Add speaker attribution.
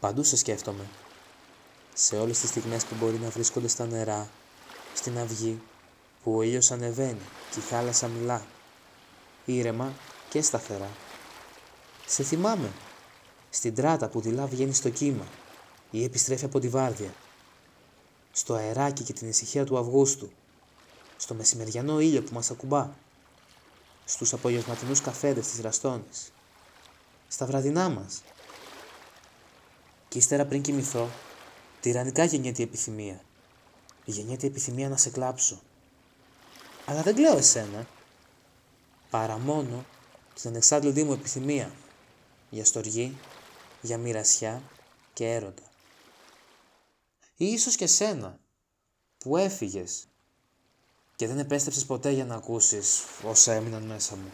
Speaker 1: Παντού σε σκέφτομαι. Σε όλες τις στιγμές που μπορεί να βρίσκονται στα νερά, στην αυγή, που ο ήλιος ανεβαίνει και η θάλασσα μιλά, ήρεμα και σταθερά. Σε θυμάμαι, στην τράτα που δειλά βγαίνει στο κύμα ή επιστρέφει από τη βάρδια, στο αεράκι και την ησυχία του Αυγούστου, στο μεσημεριανό ήλιο που μας ακουμπά, στους απογευματινούς καφέδες της Ραστόνης, στα βραδινά μας. Κι ύστερα πριν κοιμηθώ, τυραννικά γεννιέται η επιθυμία. Γεννιέται η επιθυμία να σε κλάψω. Αλλά δεν κλαίω εσένα, παρά μόνο την ανεξάντλητη μου επιθυμία για στοργή, για μοιρασιά και έρωτα. Ή ίσως και σένα, που έφυγες και δεν επέστρεψες ποτέ για να ακούσεις όσα έμειναν μέσα μου.